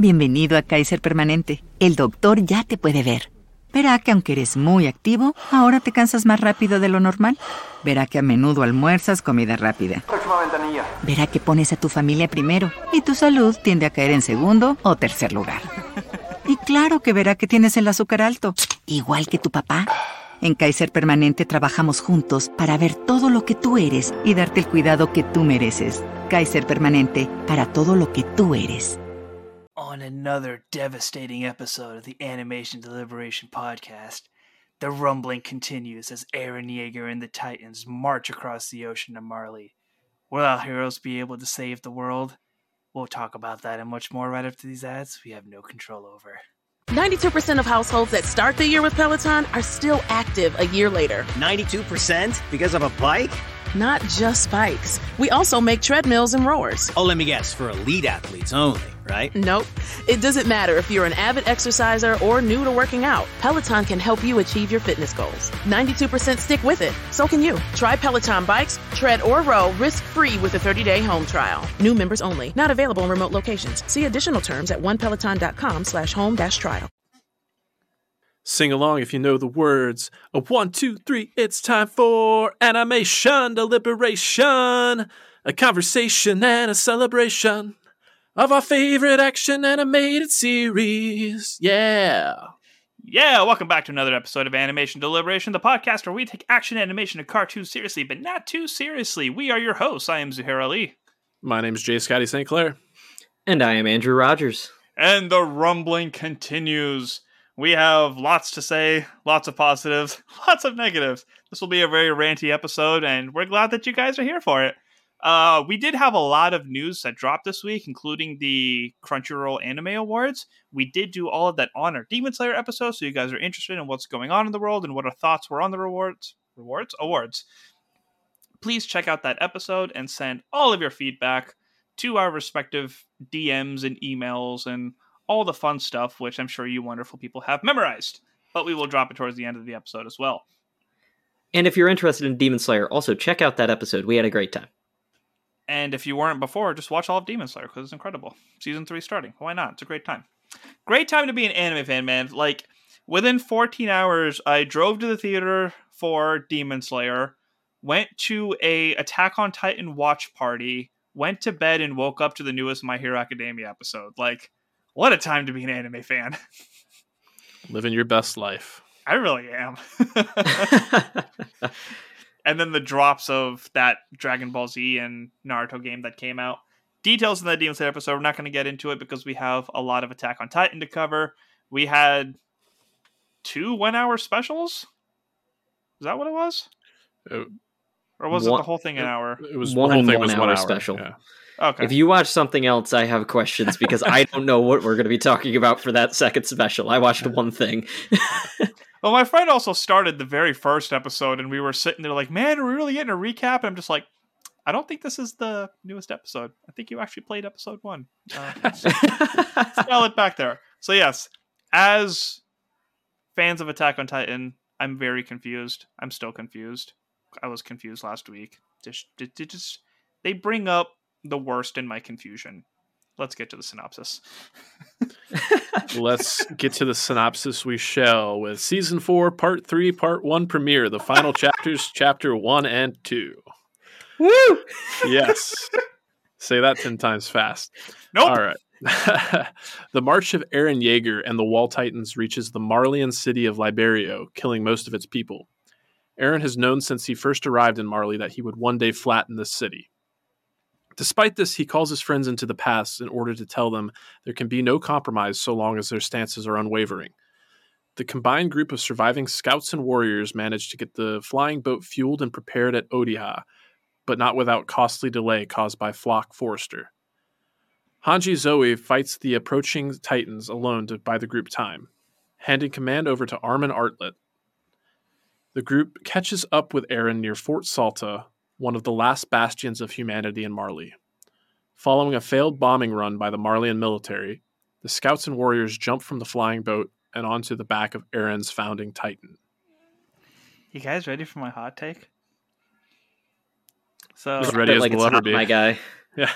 Bienvenido a Kaiser Permanente. El doctor ya te puede ver. Verá que aunque eres muy activo, ahora te cansas más rápido de lo normal. Verá que a menudo almuerzas comida rápida. Próxima ventanilla. Verá que pones a tu familia primero y tu salud tiende a caer en segundo o tercer lugar. Y claro que verá que tienes el azúcar alto, igual que tu papá. En Kaiser Permanente trabajamos juntos para ver todo lo que tú eres y darte el cuidado que tú mereces. Kaiser Permanente, para todo lo que tú eres. On another devastating episode of the Animation Deliberation Podcast, the rumbling continues as Eren Yeager and the Titans march across the ocean to Marley. Will our heroes be able to save the world? We'll talk about that and much more right after these ads we have no control over. 92% of households that start the year with Peloton are still active a year later. 92% because of a bike? Not just bikes. We also make treadmills and rowers. Oh, let me guess, for elite athletes only, right? Nope. It doesn't matter if you're an avid exerciser or new to working out. Peloton can help you achieve your fitness goals. 92% stick with it. So can you. Try Peloton bikes, tread, or row risk-free with a 30-day home trial. New members only. Not available in remote locations. See additional terms at onepeloton.com slash home dash trial. Sing along if you know the words. A one, two, three, it's time for animation deliberation. A conversation and a celebration of our favorite action animated series. Yeah. Yeah, welcome back to another episode of Animation Deliberation, the podcast where we take action animation and cartoons seriously, but not too seriously. We are your hosts. I am Zuhair Ali. My name is Jay Scotty St. Clair. And I am Andrew Rogers. And the rumbling continues. We have lots to say, lots of positives, lots of negatives. This will be a very ranty episode, and we're glad that you guys are here for it. Uh, we did have a lot of news that dropped this week, including the Crunchyroll Anime Awards. We did do all of that on our Demon Slayer episode, so you guys are interested in what's going on in the world and what our thoughts were on the rewards, rewards, awards. Please check out that episode and send all of your feedback to our respective DMs and emails and all the fun stuff, which I'm sure you wonderful people have memorized. But we will drop it towards the end of the episode as well. And if you're interested in Demon Slayer, also check out that episode. We had a great time. And if you weren't before, just watch all of Demon Slayer because it's incredible. Season three starting. Why not? It's a great time. Great time to be an anime fan, man. Like within 14 hours, I drove to the theater for Demon Slayer, went to a Attack on Titan watch party, went to bed, and woke up to the newest My Hero Academia episode. Like, what a time to be an anime fan. Living your best life. I really am. and then the drops of that Dragon Ball Z and Naruto game that came out. Details in that Demon Slayer episode. We're not going to get into it because we have a lot of Attack on Titan to cover. We had two one-hour specials. Is that what it was? It, Or was One- it the whole thing an hour? it was One the whole thing one was hour one hour special. Yeah. Okay. If you watch something else, I have questions because I don't know what we're going to be talking about for that second special. I watched one thing. Well, my friend also started the very first episode, and we were sitting there like, "Man, are we really getting a recap?" And I'm just like, "I don't think this is the newest episode. I think you actually played episode one." Uh, dial it back there. So yes, as fans of Attack on Titan, I'm very confused. I'm still confused. I was confused last week. Just, just, just they bring up the worst in my confusion. Let's get to the synopsis. Let's get to the synopsis we shall with season four, part three, part one premiere, the final chapters, chapter one and two. Woo! Yes. Say that 10 times fast. Nope. All right. the march of Eren Yeager and the Wall Titans reaches the Marleyan city of Liberio, killing most of its people. Eren has known since he first arrived in Marley that he would one day flatten this city. Despite this, he calls his friends into the past in order to tell them there can be no compromise so long as their stances are unwavering. The combined group of surviving scouts and warriors manage to get the flying boat fueled and prepared at Odiha, but not without costly delay caused by Floch Forster. Hanji Zoe fights the approaching Titans alone to buy the group time, handing command over to Armin Arlert. The group catches up with Eren near Fort Salta, one of the last bastions of humanity in Marley. Following a failed bombing run by the Marleyan military, the scouts and warriors jump from the flying boat and onto the back of Eren's founding Titan. You guys ready for my hot take? So As ready as like we'll it's ever not be. my guy. Yeah.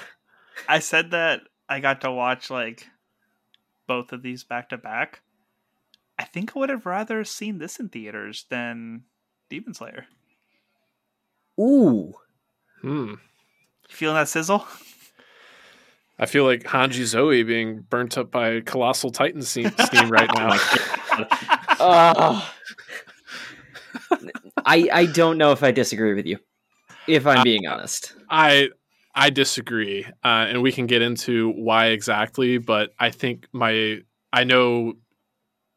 I said that I got to watch like both of these back to back, I think I would have rather seen this in theaters than Demon Slayer. Ooh. Hmm. You feeling that sizzle? I feel like Hanji Zoe being burnt up by colossal Titan steam steam right now. Uh, I I don't know if I disagree with you. If I'm being honest. I I disagree, uh, and we can get into why exactly. But I think my I know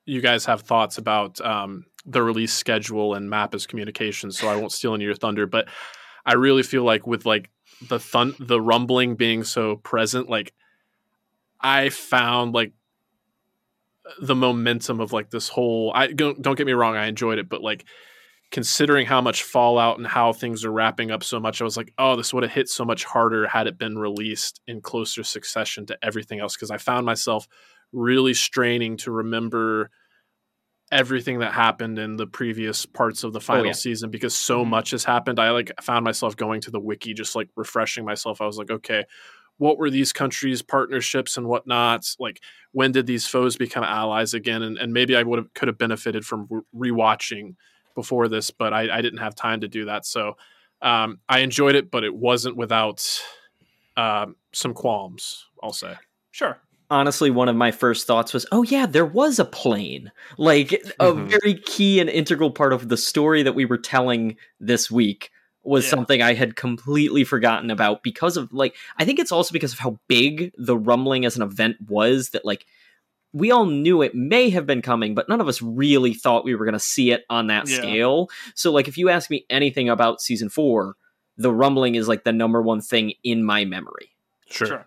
you guys have thoughts about um, the release schedule and Mappa's communication, so I won't steal any of your thunder. But I really feel like with like the thun- the rumbling being so present, like I found like the momentum of like this whole. I don't don't get me wrong, I enjoyed it, but like considering how much fallout and how things are wrapping up so much, I was like, oh, this would have hit so much harder had it been released in closer succession to everything else. Because I found myself really straining to remember everything that happened in the previous parts of the final yeah. season because so Mhm. much has happened. I like found myself going to the wiki, just like refreshing myself. I was like, okay, what were these countries' partnerships and whatnot? Like, when did these foes become allies again? And, and maybe I would have could have benefited from rewatching before this, but I, I didn't have time to do that. So um, I enjoyed it, but it wasn't without um, some qualms. I'll say. Sure. Honestly one of my first thoughts was oh yeah there was a plane like a Mhm. very key and integral part of the story that we were telling this week was Yeah. something i had completely forgotten about because of like i think it's also because of how big the rumbling as an event was that like we all knew it may have been coming but none of us really thought we were going to see it on that Yeah. scale so like if you ask me anything about season 4 the rumbling is like the number one thing in my memory Sure.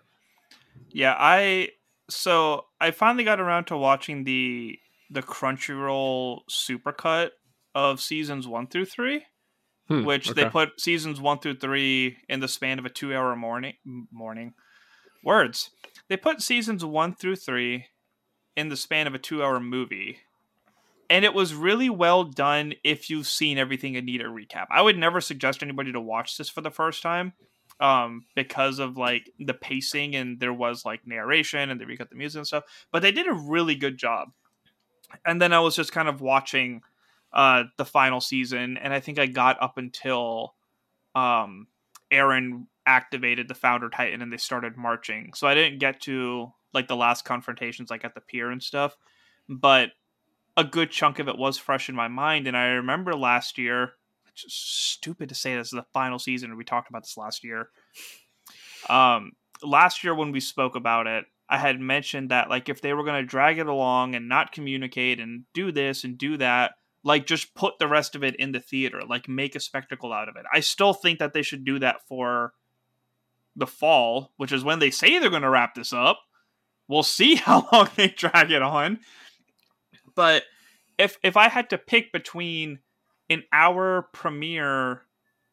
Yeah, I so I finally got around to watching the the Crunchyroll supercut of seasons one through three, Hmm, which okay. they put seasons one through three in the span of a two hour morning morning. Words. They put seasons one through three in the span of a two hour movie. And it was really well done if you've seen everything and need a recap. I would never suggest anybody to watch this for the first time um because of like the pacing and there was like narration and they recut the music and stuff but they did a really good job. And then i was just kind of watching uh the final season and i think i got up until um eren activated the founder titan and they started marching. So i didn't get to like the last confrontations like at the pier and stuff but a good chunk of it was fresh in my mind and i remember last year stupid to say this is the final season we talked about this last year. Um last year when we spoke about it i had mentioned that like if they were going to drag it along and not communicate and do this and do that like just put the rest of it in the theater like make a spectacle out of it. I still think that they should do that for the fall which is when they say they're going to wrap this up. We'll see how long they drag it on. But if if i had to pick between an hour premiere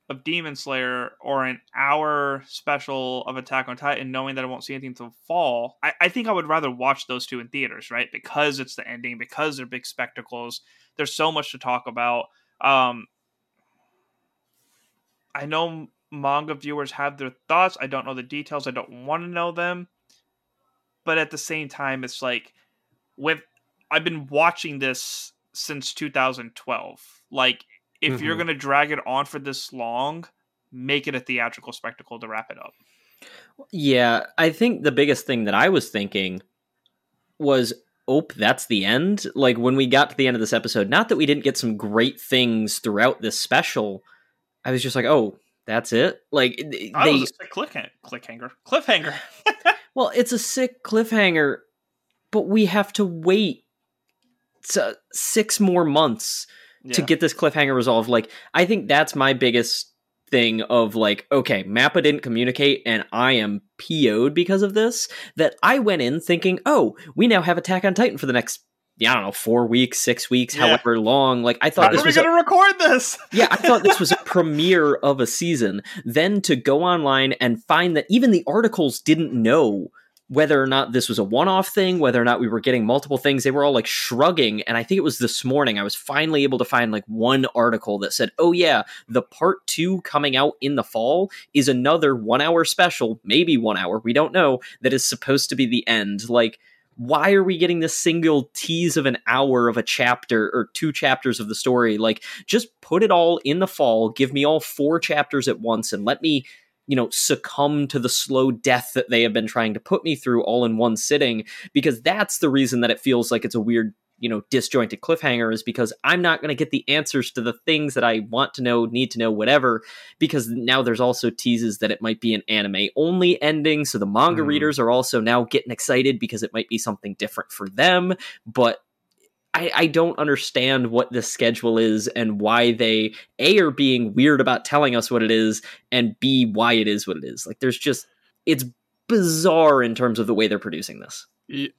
of Demon Slayer or an hour special of Attack on Titan, knowing that I won't see anything until fall, I, I think I would rather watch those two in theaters, right? Because it's the ending, because they're big spectacles. There's so much to talk about. Um, I know manga viewers have their thoughts. I don't know the details. I don't want to know them. But at the same time, it's like with I've been watching this since 2012. Like, if you're Mhm. going to drag it on for this long, make it a theatrical spectacle to wrap it up. Yeah, I think the biggest thing that I was thinking was, "Oh, that's the end." Like when we got to the end of this episode, not that we didn't get some great things throughout this special. I was just like, "Oh, that's it." Like they, That was a sick cliffhanger. Cliffhanger. Cliffhanger. well, it's a sick cliffhanger, but we have to wait six more months to get this cliffhanger resolved. Like, I think that's my biggest thing of like, okay, Mappa didn't communicate and I am PO'd because of this. That I went in thinking, oh, we now have Attack on Titan for the next, yeah, I don't know, four weeks, six weeks, Yeah. however long. Like, I thought. When this are we was going to record this? yeah, I thought this was a premiere of a season. Then to go online and find that even the articles didn't know whether or not this was a one off thing, whether or not we were getting multiple things. They were all like shrugging. And I think it was this morning I was finally able to find like one article that said, oh, yeah, the part two coming out in the fall is another one hour special, maybe one hour, we don't know, that is supposed to be the end. Like, why are we getting this single tease of an hour of a chapter or two chapters of the story? Like, just put it all in the fall, give me all four chapters at once, and let me, you know, succumb to the slow death that they have been trying to put me through all in one sitting, because that's the reason that it feels like it's a weird you know disjointed cliffhanger is because i'm not going to get the answers to the things that i want to know need to know whatever because now there's also teases that it might be an anime only ending so the manga Mm. readers are also now getting excited because it might be something different for them but I, I don't understand what this schedule is and why they a are being weird about telling us what it is and b why it is what it is like there's just it's bizarre in terms of the way they're producing this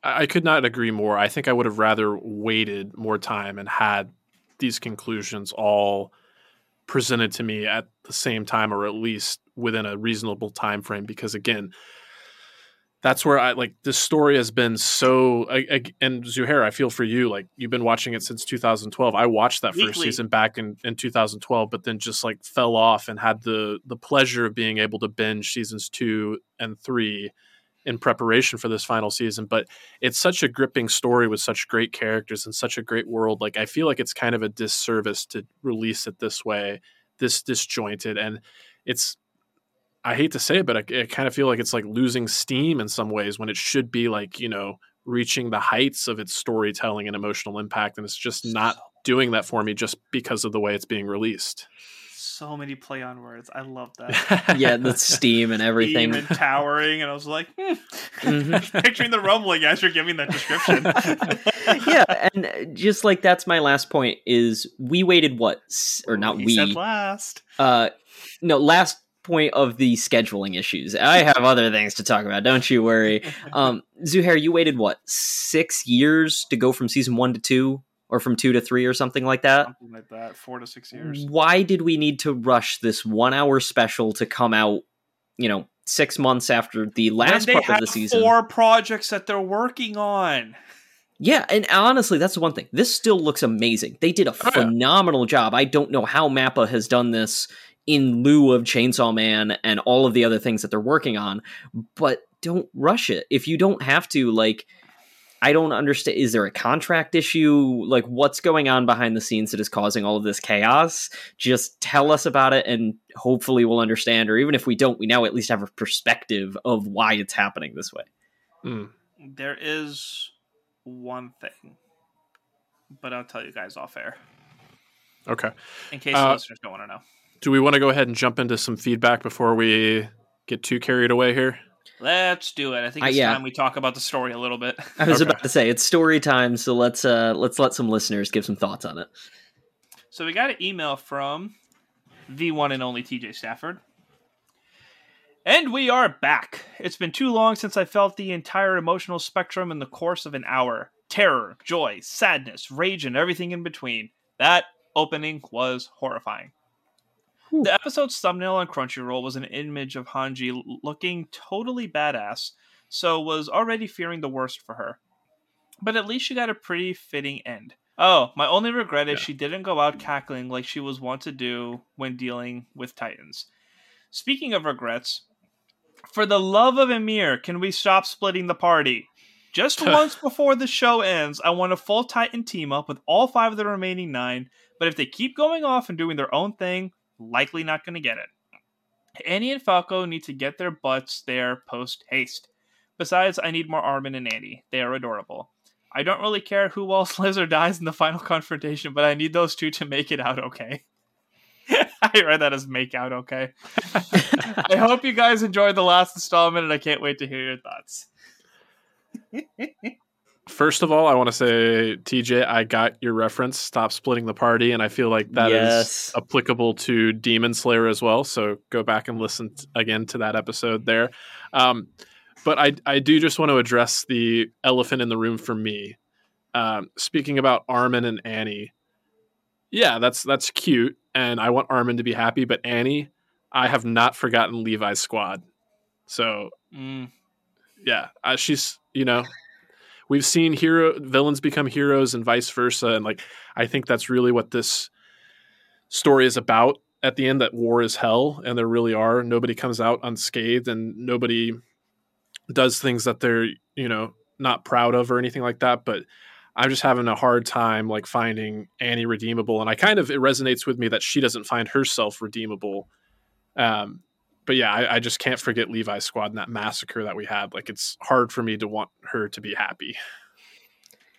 I could not agree more. I think I would have rather waited more time and had these conclusions all presented to me at the same time or at least within a reasonable time frame because again that's where I like this story has been so I, I, and Zuhair I feel for you like you've been watching it since 2012 I watched that first season back in, in 2012 but then just like fell off and had the the pleasure of being able to binge seasons 2 and 3 in preparation for this final season. But it's such a gripping story with such great characters and such a great world. Like i feel like it's kind of a disservice to release it this way this disjointed. And it's i hate to say it but I, I kind of feel like it's like losing steam in some ways when it should be like you know reaching the heights of its storytelling and emotional impact and it's just not doing that for me just because of the way it's being released So many play on words. I love that. yeah the steam and everything Beam and towering, and I was like, hmm. Mhm. picturing the rumbling as you're giving that description. yeah, and uh, just like that's my last point is we waited what or not He we said last. uh no last point of the scheduling issues. I have other things to talk about, don't you worry. Um Zuhair, you waited what 6 years to go from season 1 to 2 or from 2 to 3 or something like that? Something like that. Four to six years. Why did we need to rush this 1 hour special to come out, you know, 6 months after the last when part of the season? four projects that they're working on. Yeah, and honestly, that's the one thing. This still looks amazing. They did a Oh, yeah. phenomenal job. I don't know how Mappa has done this in lieu of Chainsaw Man and all of the other things that they're working on, but don't rush it. If you don't have to, like, I don't understand. Is there a contract issue? Like, what's going on behind the scenes that is causing all of this chaos? Just tell us about it, and hopefully we'll understand. Or even if we don't, we now at least have a perspective of why it's happening this way. Mm. There is one thing, but I'll tell you guys off air okay in case Uh, the listeners don't want to know. Do we want to go ahead and jump into some feedback before we get too carried away here Let's do it. I think Uh, it's yeah. time we talk about the story a little bit. I was Okay. about to say it's story time, so let's uh let's let some listeners give some thoughts on it. So we got an email from the one and only TJ Stafford. And we are back. It's been too long since I felt the entire emotional spectrum in the course of an hour. Terror, joy, sadness, rage, and everything in between. That opening was horrifying. The episode's thumbnail on Crunchyroll was an image of Hanji looking totally badass, so was already fearing the worst for her. But at least she got a pretty fitting end. Oh, my only regret is Yeah. she didn't go out cackling like she was wont to do when dealing with Titans. Speaking of regrets, for the love of Ymir, can we stop splitting the party? Just once before the show ends, I want a full Titan team up with all five of the remaining nine, but if they keep going off and doing their own thing, likely not going to get it. Annie and Falco need to get their butts there post haste. Besides, I need more Armin and Annie. They are adorable. I don't really care who else lives or dies in the final confrontation, but I need those two to make it out okay. I read that as make out okay. I hope you guys enjoyed the last installment, and I can't wait to hear your thoughts. First of all, I want to say, TJ, I got your reference. Stop splitting the party, and I feel like that is Yes. applicable to Demon Slayer as well. So go back and listen t- again to that episode there. Um, but I, I do just want to address the elephant in the room for me. Um, speaking about Armin and Annie, yeah, that's that's cute, and I want Armin to be happy. But Annie, I have not forgotten Levi's squad. So Mm, yeah, uh, she's you know, we've seen hero villains become heroes and vice versa, and like I think that's really what this story is about. At the end, that war is hell, and there really are nobody comes out unscathed, and nobody does things that they're you know not proud of or anything like that, but I'm just having a hard time like finding Annie redeemable, and I kind of it resonates with me that she doesn't find herself redeemable. Um, but yeah, I, I just can't forget Levi's squad and that massacre that we had. Like it's hard for me to want her to be happy.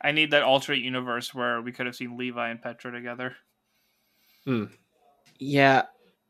I need that alternate universe where we could have seen Levi and Petra together. Hmm. Yeah,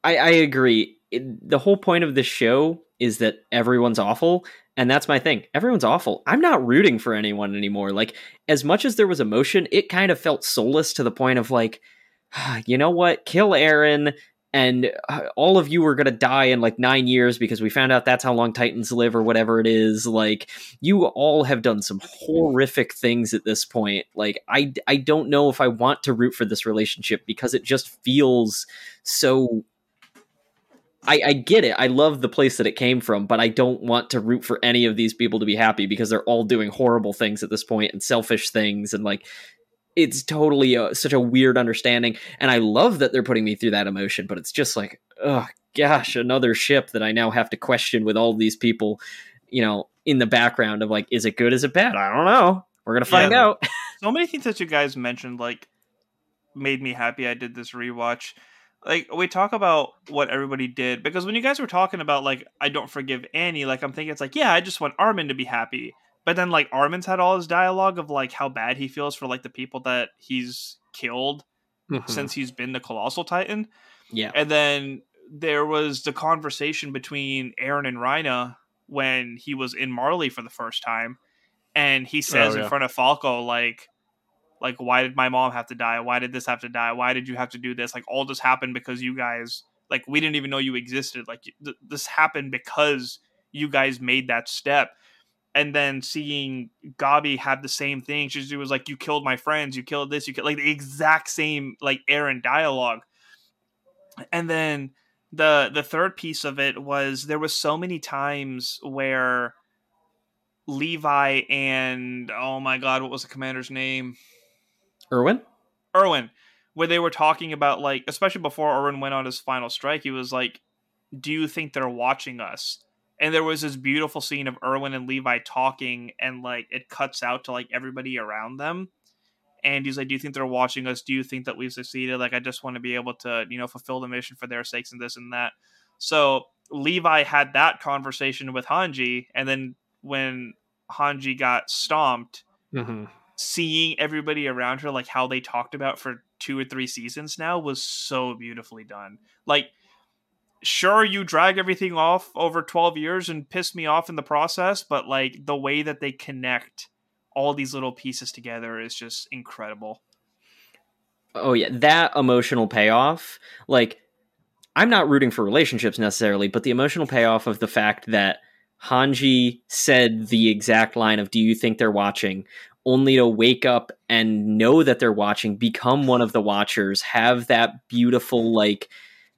I, I agree. It, the whole point of this show is that everyone's awful, and that's my thing. Everyone's awful. I'm not rooting for anyone anymore. Like, as much as there was emotion, it kind of felt soulless to the point of like, you know what? Kill Eren, and uh, all of you are going to die in like nine years because we found out that's how long Titans live or whatever it is. Like, you all have done some horrific things at this point. Like, I, I don't know if I want to root for this relationship because it just feels so. I, I get it. I love the place that it came from, but I don't want to root for any of these people to be happy because they're all doing horrible things at this point and selfish things and like it's totally a, such a weird understanding and i love that they're putting me through that emotion but it's just like oh gosh another ship that i now have to question with all these people you know in the background of like is it good is it bad? I don't know. We're gonna find Yeah. out. So many things that you guys mentioned like made me happy. I did this rewatch. Like we talk about what everybody did because when you guys were talking about like i don't forgive annie like i'm thinking it's like yeah i just want armin to be happy but then like armin's had all his dialogue of like how bad he feels for like the people that he's killed Mhm. since he's been the colossal titan yeah and then there was the conversation between Eren and Reiner when he was in Marley for the first time. And he says Oh, in front of Falco, like, like, why did my mom have to die? Why did this have to die? Why did you have to do this? Like, all this happened because you guys, like, we didn't even know you existed. Like, th- this happened because you guys made that step. And then seeing Gabi have the same thing, she was like, "You killed my friends. You killed this. You killed like the exact same like Eren dialogue." And then the the third piece of it was there was so many times where Levi and oh my god, what was the commander's name? erwin Erwin, where they were talking about like, especially before Erwin went on his final strike, he was like, "Do you think they're watching us?" And there was this beautiful scene of Erwin and Levi talking, and like it cuts out to like everybody around them, and he's like, "Do you think they're watching us? Do you think that we've succeeded? Like, I just want to be able to, you know, fulfill the mission for their sakes and this and that." So Levi had that conversation with Hanji, and then when Hanji got stomped, Mhm. seeing everybody around her like how they talked about for two or three seasons now was so beautifully done like sure you drag everything off over 12 years and piss me off in the process but like the way that they connect all these little pieces together is just incredible Oh yeah, that emotional payoff. Like I'm not rooting for relationships necessarily, but the emotional payoff of the fact that Hanji said the exact line of do you think they're watching only to wake up and know that they're watching, become one of the watchers, have that beautiful like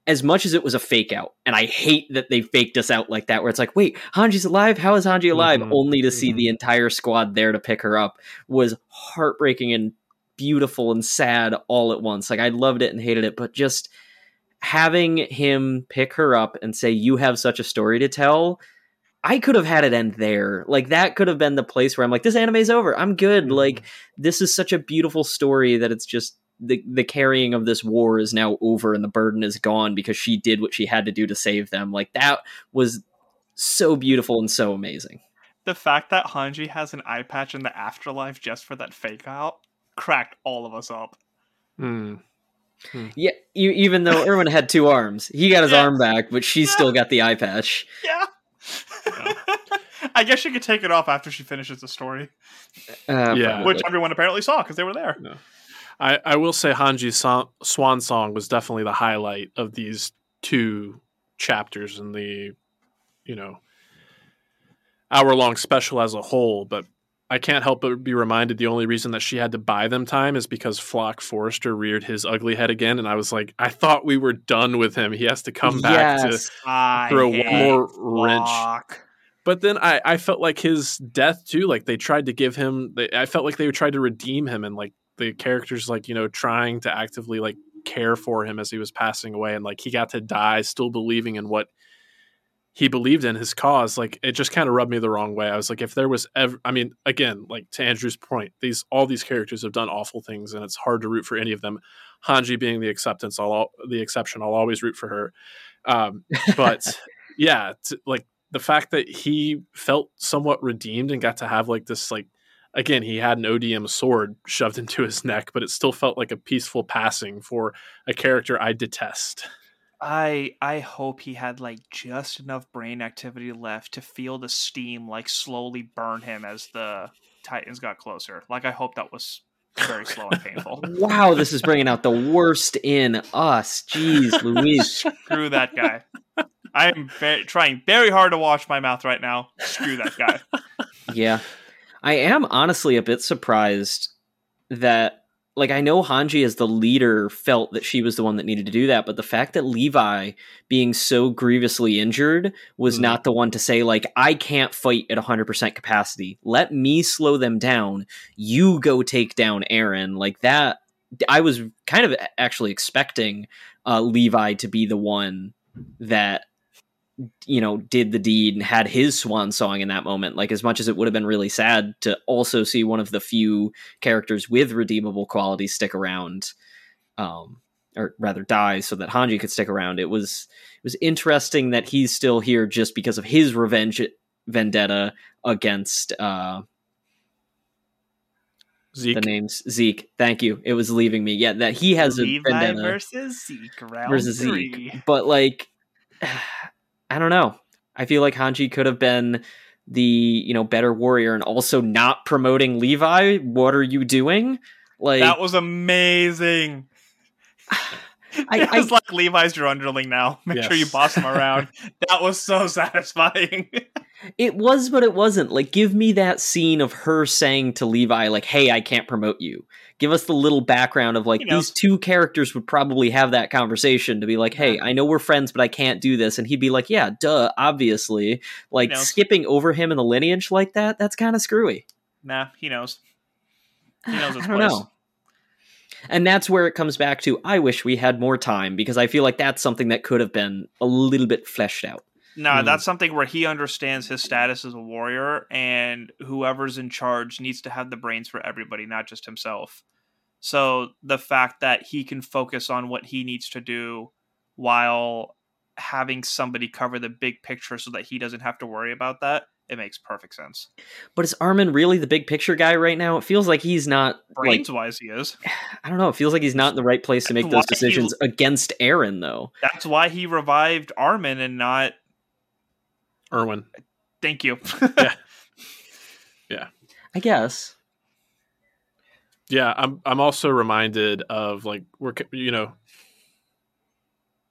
as much as it was a fake out, and I hate that they faked us out like that, where it's like, wait, Hanji's alive? How is Hanji alive? Mhm. Only to see Mhm. the entire squad there to pick her up was heartbreaking and beautiful and sad all at once. Like I loved it and hated it, but just having him pick her up and say, You have such a story to tell. I could have had it end there. Like that could have been the place where I'm like, this anime's over. I'm good. Like this is such a beautiful story that it's just the the carrying of this war is now over and the burden is gone because she did what she had to do to save them. Like that was so beautiful and so amazing. the fact that hanji has an eye patch in the afterlife just for that fake out cracked all of us up Mm. Yeah, e- even though Erwin had two arms, he got his Yeah. arm back, but she's still got the eye patch. yeah i guess she could take it off after she finishes the story Uh, Yeah. probably. which everyone apparently saw because they were there I, I will say Hanji's swan song was definitely the highlight of these two chapters in the, you know, hour long special as a whole. But I can't help but be reminded the only reason that she had to buy them time is because Floch Forster reared his ugly head again. And I was like, I thought we were done with him. He has to come back to I throw one more wrench. But then I, I felt like his death too. Like they tried to give him. They, I felt like they tried to redeem him, and like the characters, like you know, trying to actively like care for him as he was passing away, and like he got to die, still believing in what he believed in his cause. Like it just kind of rubbed me the wrong way. I was like, if there was ever, I mean, again, like to Andrew's point, these all these characters have done awful things, and it's hard to root for any of them. Hanji being the acceptance, I'll the exception. I'll always root for her. Um, but yeah, t- like the fact that he felt somewhat redeemed and got to have like this like again he had an ODM sword shoved into his neck, but it still felt like a peaceful passing for a character I detest. I I hope he had like just enough brain activity left to feel the steam like slowly burn him as the Titans got closer. Like I hope that was very slow and painful. Wow, this is bringing out the worst in us. Jeez, Louise. Screw that guy. I'm ve- trying very hard to wash my mouth right now. Screw that guy. Yeah. I am honestly a bit surprised that like I know Hanji as the leader felt that she was the one that needed to do that, but the fact that Levi being so grievously injured was Mhm. not the one to say like I can't fight at 100% capacity. Let me slow them down. You go take down Eren. Like that I was kind of actually expecting uh, Levi to be the one that you know did the deed and had his swan song in that moment like as much as it would have been really sad to also see one of the few characters with redeemable qualities stick around um or rather die so that Hanji could stick around. It was it was interesting that he's still here just because of his revenge vendetta against uh Zeke, the names Zeke. Thank you. It was leaving me. Yeah that he has a Levi vendetta versus Zeke round versus three. Zeke. But like, I don't know. I feel like Hanji could have been the you know better warrior and also not promoting Levi. What are you doing? Like, That was amazing. I- I- was like Levi's your underling now. Make sure you boss him around. that was so satisfying. it was, but it wasn't. Like, give me that scene of her saying to Levi, like, "Hey, I can't promote you." Give us the little background of like He knows. these two characters would probably have that conversation to be like, "Hey, I know we're friends, but I can't do this," and he'd be like, "Yeah, duh, obviously." Like skipping over him in the lineage like that, that's kind of screwy. nah, he knows. He knows his I don't place. know. And that's where it comes back to I wish we had more time because I feel like that's something that could have been a little bit fleshed out. No, Hmm. that's something where he understands his status as a warrior, and whoever's in charge needs to have the brains for everybody, not just himself. So the fact that he can focus on what he needs to do while having somebody cover the big picture so that he doesn't have to worry about that, it makes perfect sense. But is Armin really the big picture guy right now? It feels like he's not like Brains wise, he is. I don't know, it feels like he's not in the right place to make That's those why he- decisions against Eren though. That's why he revived Armin and not. Erwin. Thank you. Yeah. I guess. Yeah, I'm. I'm also reminded of like we're you know,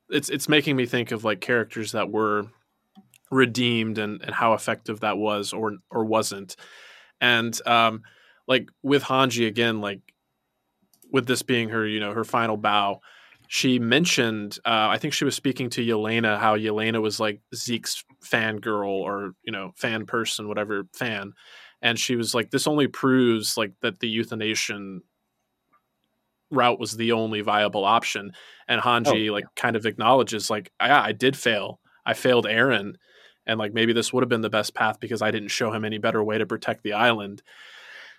it's it's making me think of like characters that were redeemed and and how effective that was or or wasn't, and um, like with Hanji again, like with this being her you know her final bow. She mentioned, uh, I think she was speaking to Yelena, how Yelena was like Zeke's fangirl or, you know, fan person, whatever, fan. And she was like this only proves like that the euthanation route was the only viable option. And hanji Oh, like kind of acknowledges like yeah i did fail. I failed eren and like maybe this would have been the best path because i didn't show him any better way to protect the island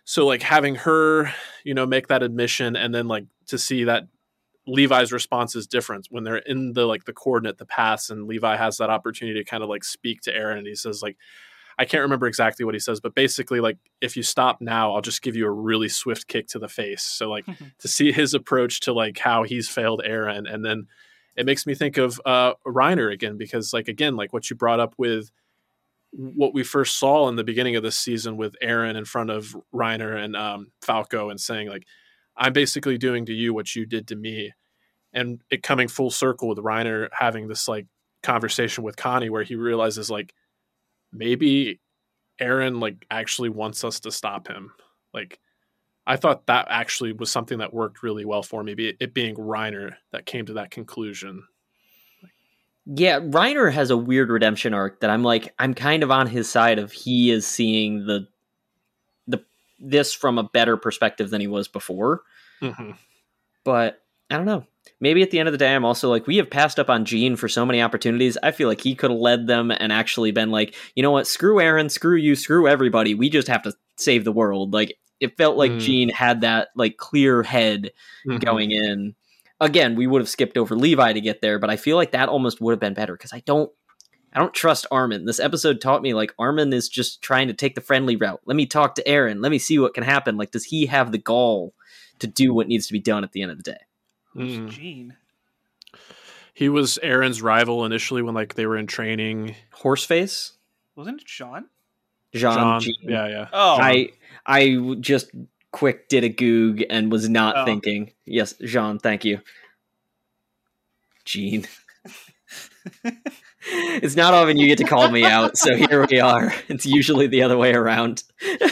so like having her you know make that admission and then like to see that levi's response is different when they're in the like the coordinate the paths and levi has that opportunity to kind of like speak to eren and he says like I can't remember exactly what he says, but basically, like, if you stop now, I'll just give you a really swift kick to the face. So, like, to see his approach to like how he's failed Eren, and then it makes me think of uh, Reiner again because, like, again, like what you brought up with what we first saw in the beginning of this season with Eren in front of Reiner and um, Falco, and saying like, "I'm basically doing to you what you did to me," and it coming full circle with Reiner having this like conversation with Connie where he realizes like maybe Eren like actually wants us to stop him. Like I thought that actually was something that worked really well for me. It being Reiner that came to that conclusion. Yeah, Reiner has a weird redemption arc that I'm like I'm kind of on his side of he is seeing the the this from a better perspective than he was before. Mm-hmm. But I don't know. maybe at the end of the day, I'm also like, we have passed up on Gene for so many opportunities. I feel like he could have led them and actually been like, you know what, screw Eren, screw you, screw everybody. We just have to save the world. Like it felt like Mm. Gene had that like clear head Mhm. going in. Again, we would have skipped over Levi to get there, but I feel like that almost would have been better because I don't I don't trust Armin. This episode taught me like Armin is just trying to take the friendly route. Let me talk to Eren. Let me see what can happen. Like, does he have the gall to do what needs to be done at the end of the day? Who's Mm. Gene? He was Eren's rival initially when like they were in training. Horseface? Wasn't it Sean? Jean, John, Jean. yeah, yeah. Oh, I I w- just quick did a goog and was not Oh. thinking. Yes, Jean, thank you. Gene. it's not often you get to call me out, so here we are. It's usually the other way around.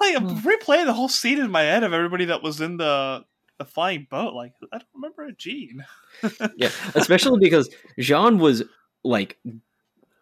like I'm hmm. replaying the whole scene in my head of everybody that was in the the flying boat. Like I don't remember a Gene. yeah, especially because Jean was like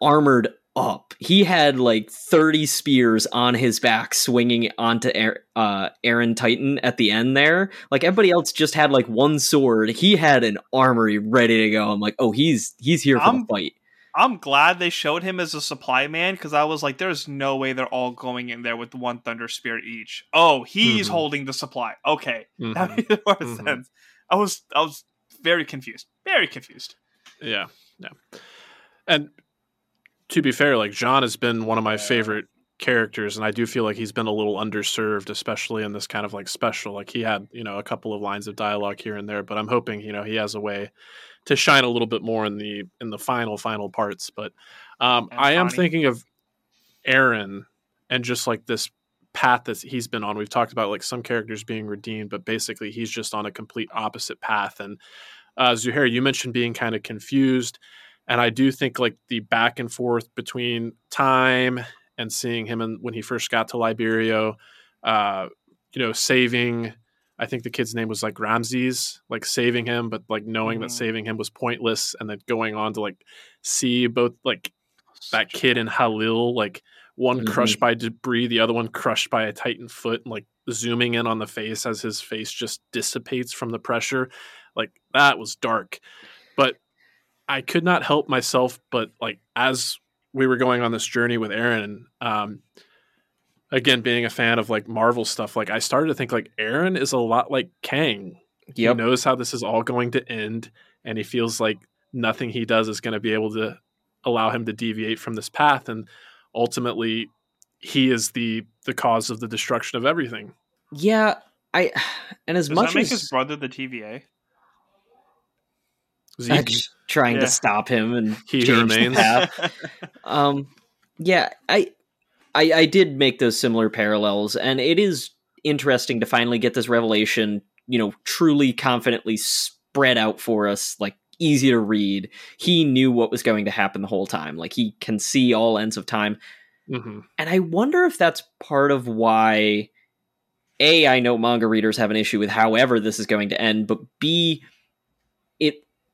armored up. He had like 30 spears on his back swinging onto Aar- uh, Eren Titan at the end there. Like everybody else just had like one sword. He had an armory ready to go. I'm like, "Oh, he's he's here for I'm- the fight." I'm glad they showed him as a supply man because I was like, there's no way they're all going in there with one thunder spear each. Oh, he's Mhm. holding the supply. Okay, that Mhm. made more Mhm. sense. I was I was very confused. Very confused. Yeah, yeah. And to be fair, like John has been one of my favorite characters, and I do feel like he's been a little underserved, especially in this kind of like special. Like he had, you know, a couple of lines of dialogue here and there, but I'm hoping, you know, he has a way to shine a little bit more in the in the final final parts. But um, I am thinking of Eren and just like this path that he's been on. We've talked about like some characters being redeemed, but basically he's just on a complete opposite path. And uh, Zuhair, you mentioned being kind of confused, and I do think like the back and forth between time and seeing him and when he first got to Liberio, uh, you know, saving. I think the kid's name was like Ramzi, like saving him, but like knowing that Mhm. saving him was pointless, and then going on to like see both like that kid and Halil, like one Mhm. crushed by debris, the other one crushed by a titan foot, and like zooming in on the face as his face just dissipates from the pressure. Like that was dark. But I could not help myself but like as we were going on this journey with Eren, um again being a fan of like Marvel stuff, like I started to think like Eren is a lot like Kang. He Yep. knows how this is all going to end, and he feels like nothing he does is going to be able to allow him to deviate from this path. And ultimately, he is the the cause of the destruction of everything. Yeah, I and as Does much that make as his brother the TVA? Zeke, I'm just trying Yeah. to stop him and He remains. um yeah I, I i did make those similar parallels and it is interesting to finally get this revelation you know truly confidently spread out for us like easy to read he knew what was going to happen the whole time like he can see all ends of time Mhm. and i wonder if that's part of why a i know manga readers have an issue with however this is going to end but b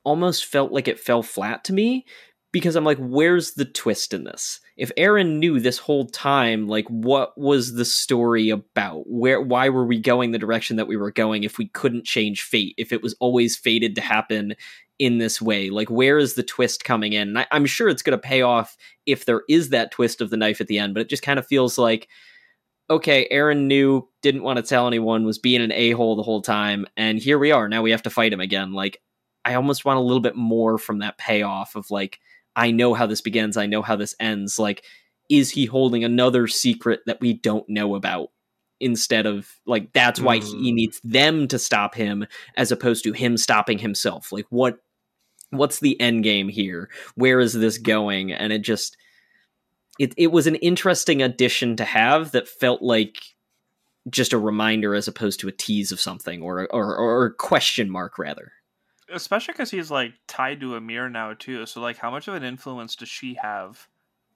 almost felt like it fell flat to me because I'm like, where's the twist in this? If Eren knew this whole time, like, what was the story about? Where, why were we going the direction that we were going if we couldn't change fate? If it was always fated to happen in this way, like, where is the twist coming in? And I, I'm sure it's going to pay off if there is that twist of the knife at the end, but it just kind of feels like, okay, Eren knew, didn't want to tell anyone, was being an a hole the whole time, and here we are. Now we have to fight him again. Like, I almost want a little bit more from that payoff of like, I know how this begins, I know how this ends. Like, is he holding another secret that we don't know about? Instead of like, that's why he Hmm. needs them to stop him as opposed to him stopping himself. Like, what? What's the end game here? Where is this going? And it just, it it was an interesting addition to have that felt like just a reminder as opposed to a tease of something or or, or a question mark rather. Especially because he's like tied to Ymir now too. So like, how much of an influence does she have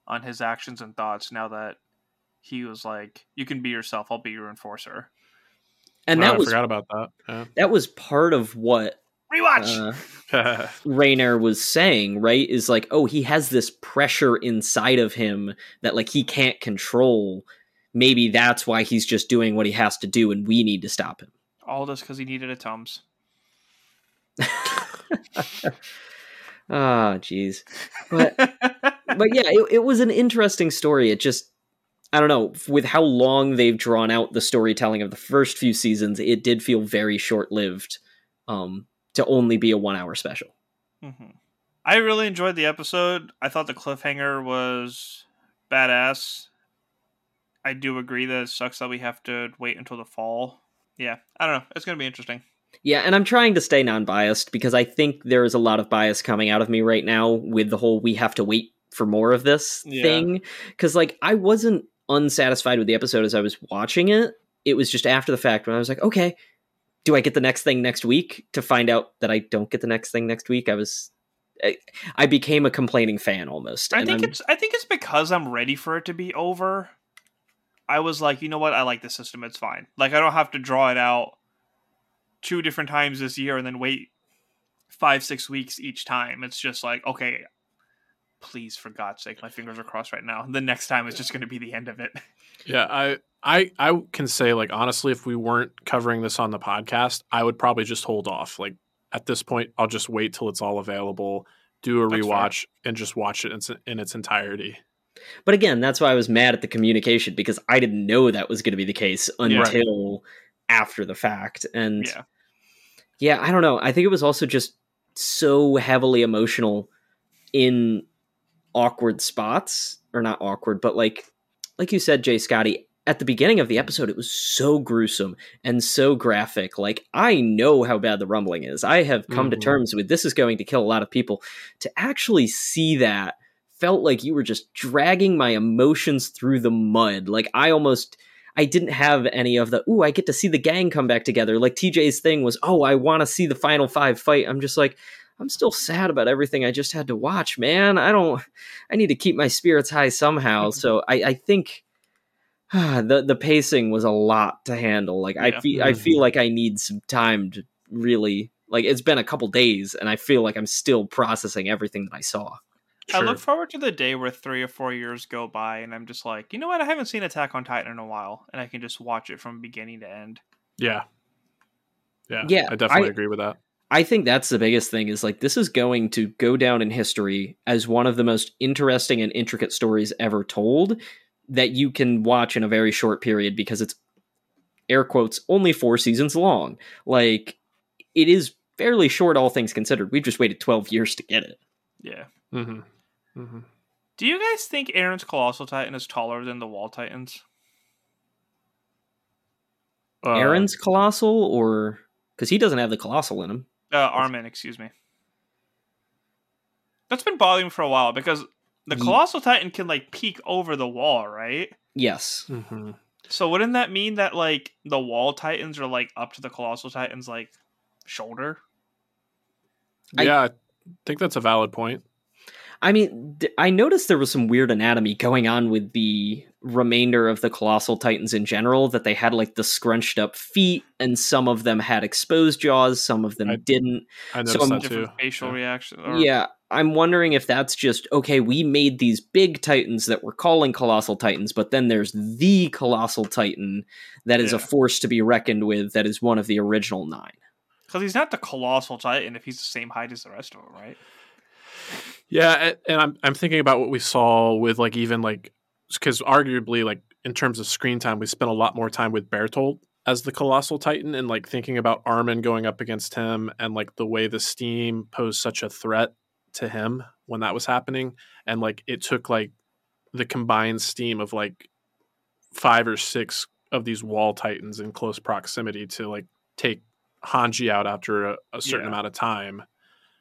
on his actions and thoughts now that he was like, "You can be yourself. I'll be your enforcer." And Oh, that I was forgot about that. that was part of what Rewatch. uh, Yeah. Reiner was saying, right? Is like, oh, he has this pressure inside of him that like he can't control. Maybe that's why he's just doing what he has to do, and we need to stop him. All this because he needed a Tums. Ah, jeez. But but yeah, it, it was an interesting story. It just I don't know, with how long they've drawn out the storytelling of the first few seasons, it did feel very short lived um, to only be a one hour special. hmm I really enjoyed the episode. I thought the cliffhanger was badass. I do agree that it sucks that we have to wait until the fall. Yeah, I don't know. It's gonna be interesting. Yeah, and I'm trying to stay non biased because I think there is a lot of bias coming out of me right now with the whole we have to wait for more of this Yeah. thing. Because, like, I wasn't unsatisfied with the episode as I was watching it. It was just after the fact when I was like, okay, do I get the next thing next week? To find out that I don't get the next thing next week, I was. I, became a complaining fan almost. I think I'm- it's I think it's because I'm ready for it to be over. I was like, you know what? I like the system. It's fine. Like I don't have to draw it out two different times this year and then wait five six weeks each time. It's just like okay, please for God's sake, my fingers are crossed right now. The next time is just going to be the end of it. Yeah, I I I can say like honestly, if we weren't covering this on the podcast, I would probably just hold off. Like at this point, I'll just wait till it's all available, do a That's fair. rewatch, and just watch it in, its- in its entirety. But again, that's why I was mad at the communication because I didn't know that was going to be the case Yeah. until after the fact. And Yeah. Yeah, I don't know. I think it was also just so heavily emotional in awkward spots, or not awkward, but like like you said, Jay Scotty. At the beginning of the episode, it was so gruesome and so graphic. Like I know how bad the rumbling is. I have come to Mhm. terms with this is going to kill a lot of people. To actually see that felt like you were just dragging my emotions through the mud. Like I almost I didn't have any of the ooh, I get to see the gang come back together. Like TJ's thing was, oh, I want to see the final five fight. I'm just like, I'm still sad about everything I just had to watch, man. I don't I need to keep my spirits high somehow. so I, I think the the pacing was a lot to handle. Like I Yeah. feel I mm-hmm. feel like I need some time to really like it's been a couple days and I feel like I'm still processing everything that I saw. I look forward to the day where three or four years go by and I'm just like, you know what? I haven't seen Attack on Titan in a while, and I can just watch it from beginning to end. yeah, yeah, Yeah, I definitely I- agree with that. I think that's the biggest thing is like this is going to go down in history as one of the most interesting and intricate stories ever told that you can watch in a very short period because it's air quotes only 4 seasons long. Like it is fairly short all things considered. We've just waited 12 years to get it. Yeah. hmm hmm Do you guys think Eren's Colossal Titan is taller than the Wall Titans? Uh, Eren's colossal or cuz he doesn't have the colossal in him. Uh, Armin, excuse me. That's been bothering me for a while because the Ye- Colossal Titan can like peek over the wall, right? Yes. hmm So wouldn't that mean that like the Wall Titans are like up to the Colossal Titans like shoulder? I- Yeah, I think that's a valid point. I mean, I noticed there was some weird anatomy going on with the remainder of the colossal titans in general. That they had like the scrunched up feet, and some of them had exposed jaws, some of them I- didn't. I So noticed I'm- that too. Facial Yeah. reaction. or- Yeah, I'm wondering if that's just okay. We made these big titans that we're calling colossal titans, but then there's the colossal titan that is a force to be reckoned with. That is one of the original nine. Because he's not the Colossal Titan if he's the same height as the rest of them, right? Yeah, and I'm I'm thinking about what we saw with like even like because arguably like in terms of screen time, we spent a lot more time with Bertolt as the colossal titan and like thinking about Armin going up against him and like the way the steam posed such a threat to him when that was happening and like it took like the combined steam of like five or six of these wall titans in close proximity to like take Hanji out after a, a certain Yeah. amount of time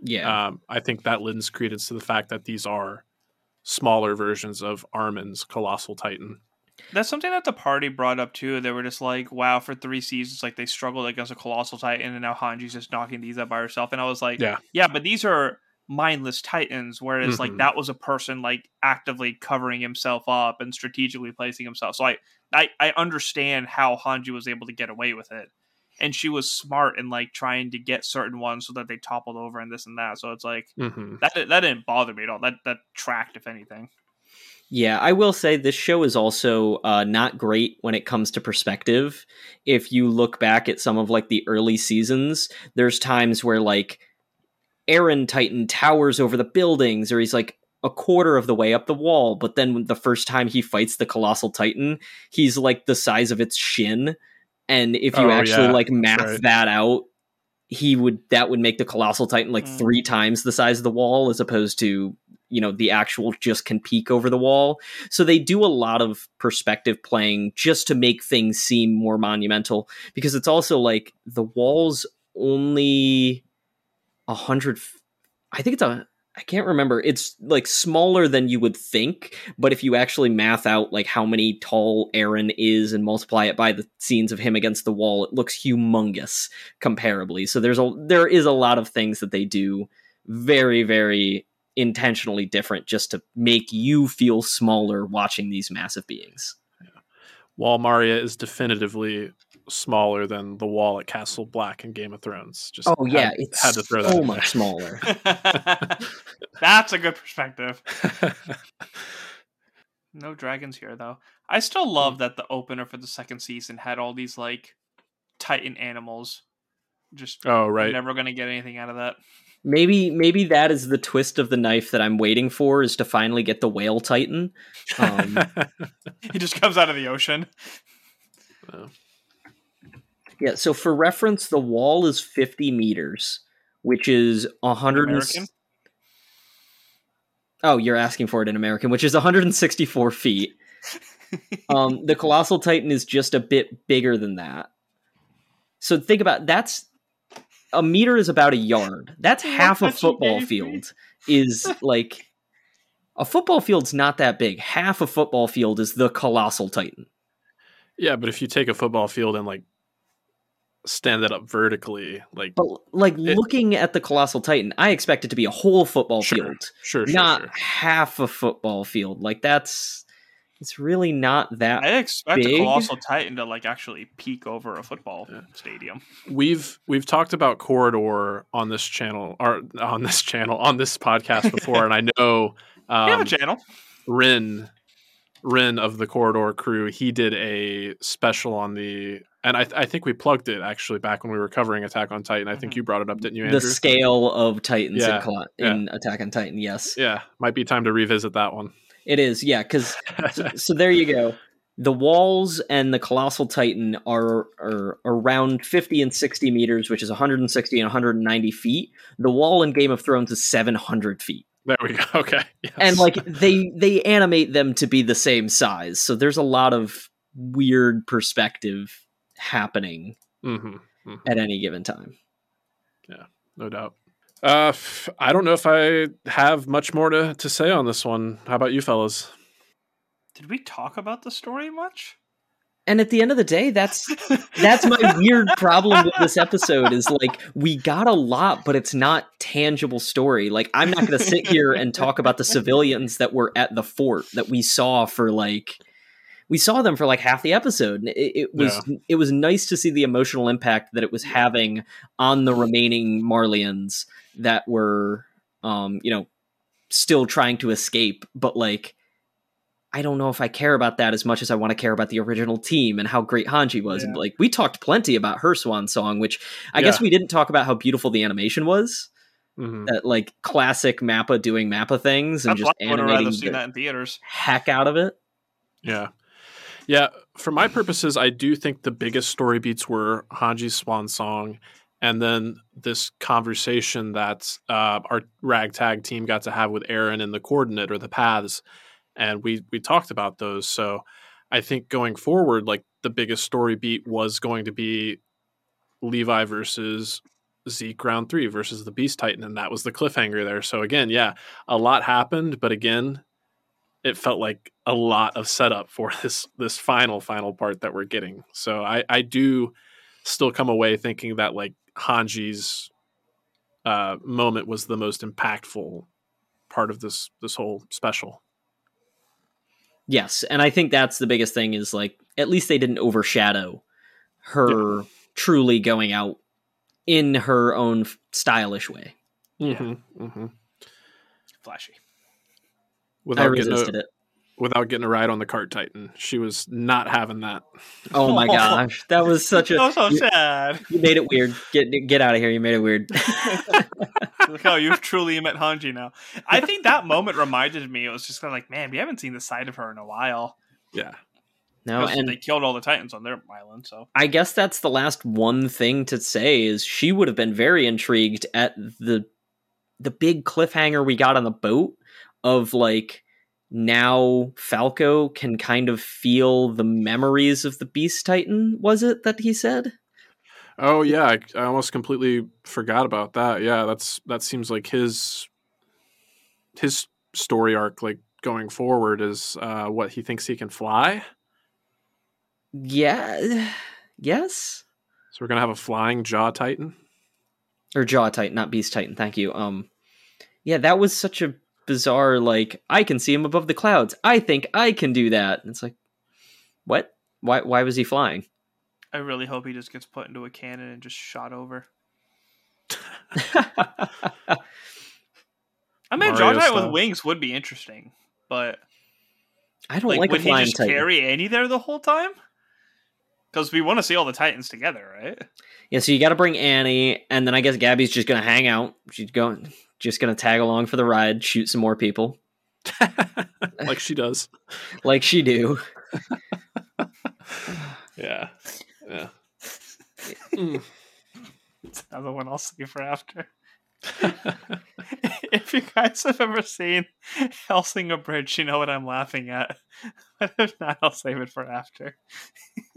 Yeah, um, I think that lends credence to the fact that these are smaller versions of Armin's Colossal Titan. That's something that the party brought up too. They were just like, "Wow, for three seasons, like they struggled against a colossal titan, and now Hanji's just knocking these out by herself." And I was like, Yeah. yeah, but these are mindless titans." Whereas like Mhm. that was a person like actively covering himself up and strategically placing himself. So I, I, I understand how Hanji was able to get away with it, and she was smart in like trying to get certain ones so that they toppled over and this and that. So it's like Mm-hmm. that that didn't bother me at all. That that tracked, if anything. Yeah, I will say this show is also uh, not great when it comes to perspective. If you look back at some of like the early seasons, there's times where like Eren Titan towers over the buildings, or he's like a quarter of the way up the wall. But then the first time he fights the Colossal Titan, he's like the size of its shin. And if you Oh, actually yeah, like math right. that out, he would that would make the Colossal Titan like Mm. three times the size of the wall as opposed to you know the actual just can peek over the wall. So they do a lot of perspective playing just to make things seem more monumental because it's also like the walls only a hundred. I think it's a. I can't remember. It's like smaller than you would think, but if you actually math out like how many tall Eren is and multiply it by the scenes of him against the wall, it looks humongous comparably. So there's a there is a lot of things that they do very very intentionally different just to make you feel smaller watching these massive beings. Wall Maria is definitively smaller than the wall at Castle Black in Game of Thrones. Just Oh yeah, had, it's had to throw that. so in much smaller. That's a good perspective. No dragons here though. I still love that the opener for the second season had all these like Titan animals. Just oh right. never gonna get anything out of that. Maybe maybe that is the twist of the knife that I'm waiting for is to finally get the whale titan. Um, He just comes out of the ocean. Yeah, so for reference, the wall is 50 meters, which is 100 American. Oh, you're asking for it in American, which is 164 feet. um, the colossal titan is just a bit bigger than that. So think about that's a meter is about a yard. That's half a football field. Is like a football field's not that big. Half a football field is the colossal titan. yeah, but if you take a football field and like stand it up vertically, like But like It- looking at the colossal titan, I expect it to be a whole football Sure, field, sure, sure, not sure. half a football field. Like that's it's really not that I expect a big? colossal titan to like actually peek over a football Yeah. stadium. we've we've talked about corridor on this channel or on this channel on this podcast before, and I know We have um, a channel. Wren Wren of the corridor crew he did a special on the and I, I think we plugged it actually back when we were covering Attack on Titan. I think Mhm. you brought it up, didn't you, Andrew? the scale of titans Yeah, in, Col- in Attack on Titan. Yes, yeah, might be time to revisit that one. it is. Yeah, because so, so there you go. The walls and the colossal titan are, are around 50 and 60 meters, which is 160 and 190 feet. The wall in Game of Thrones is 700 feet. there we go. Okay, yes. and like they they animate them to be the same size so there's a lot of weird perspective happening hmm at any given time Yeah, no doubt. Uh, f- I don't know if I have much more to, to say on this one. How about you, fellas? Did we talk about the story much? and at the end of the day that's that's my weird problem with this episode is like we got a lot but it's not tangible story like i'm not going to sit here and talk about the civilians that were at the fort that we saw for like we saw them for like half the episode and it, it was it was nice to see the emotional impact that it was having on the remaining Marleyans that were um you know still trying to escape but like I don't know if I care about that as much as I want to care about the original team and how great Hanji was. And like we talked plenty about her swan song, which I Yeah. guess we didn't talk about how beautiful the animation was. Mhm. That like classic Mappa doing Mappa things and That's just why I would have rather animating seen the that in theaters. heck out of it. Yeah. Yeah. For my purposes, I do think the biggest story beats were Hanji's swan song and then this conversation that uh, our ragtag team got to have with Eren in the coordinate or the paths. And we, we talked about those. So I think going forward, like the biggest story beat was going to be Levi versus Zeke round three versus the Beast Titan. And that was the cliffhanger there. So again, yeah, a lot happened. But again, it felt like a lot of setup for this this final final part that we're getting. So I I do still come away thinking that like Hanji's uh, moment was the most impactful part of this this whole special. Yes, and I think that's the biggest thing is like at least they didn't overshadow her truly going out in her own stylish way. Mm-hmm, mm-hmm. Flashy. I Without getting resisted it. without getting a ride on the cart Titan. She was not having that. Oh my gosh, that was such a. So you, sad. you made it weird. Get get out of here. You made it weird. Look how you've truly met Hanji now. I think that moment reminded me. It was just kind of like, man, we haven't seen the side of her in a while. Yeah. no, and they killed all the Titans on their island. So I guess that's the last one thing to say is she would have been very intrigued at the the big cliffhanger we got on the boat of like now Falco can kind of feel the memories of the Beast Titan, was it that he said? Oh yeah, I, I almost completely forgot about that. Yeah, that's that seems like his his story arc like going forward is uh what he thinks he can fly. Yeah. Yes. So we're going to have a flying jaw titan. Or Jaw Titan, not Beast Titan, thank you. Um yeah, that was such a bizarre like I can see him above the clouds. I think I can do that. And it's like what? Why why was he flying? I really hope he just gets put into a cannon and just shot over. I mean, Mario Jaw Titan with wings would be interesting, but I don't like, like, would a he just titan. carry Annie there the whole time? Because we want to see all the Titans together, right? Yeah, so you got to bring Annie, and then I guess Gabi's just gonna hang out. She's going, just gonna tag along for the ride, shoot some more people, like she does. like she do. Yeah. Yeah. That's another one I'll save for after. if you guys have ever seen Hellsing Abridged, you know what I'm laughing at. But if not, I'll save it for after.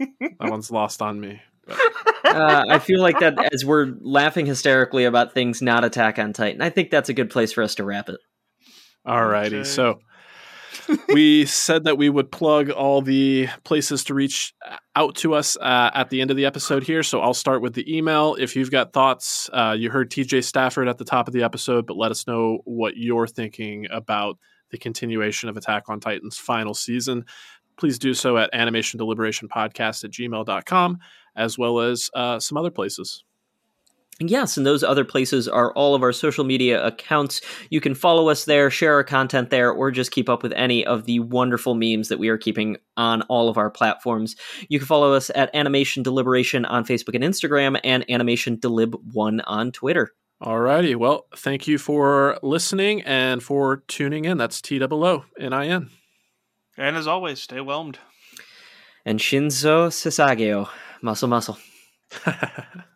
That one's lost on me. Uh, I feel like that as we're laughing hysterically about things not Attack on Titan. I think that's a good place for us to wrap it. Alrighty, Okay. so we said that we would plug all the places to reach out to us uh, at the end of the episode here. So I'll start with the email. If you've got thoughts, uh, you heard TJ Stafford at the top of the episode, but let us know what you're thinking about the continuation of Attack on Titan's final season. Please do so at animation deliberation podcast at gmail.com, as well as uh, some other places. Yes, and those other places are all of our social media accounts. You can follow us there, share our content there, or just keep up with any of the wonderful memes that we are keeping on all of our platforms. You can follow us at Animation Deliberation on Facebook and Instagram, and Animation Delib1 on Twitter. Alrighty, well, thank you for listening and for tuning in. That's T O O N I N. And as always, stay whelmed. And Shinzo Sasageyo, muscle muscle.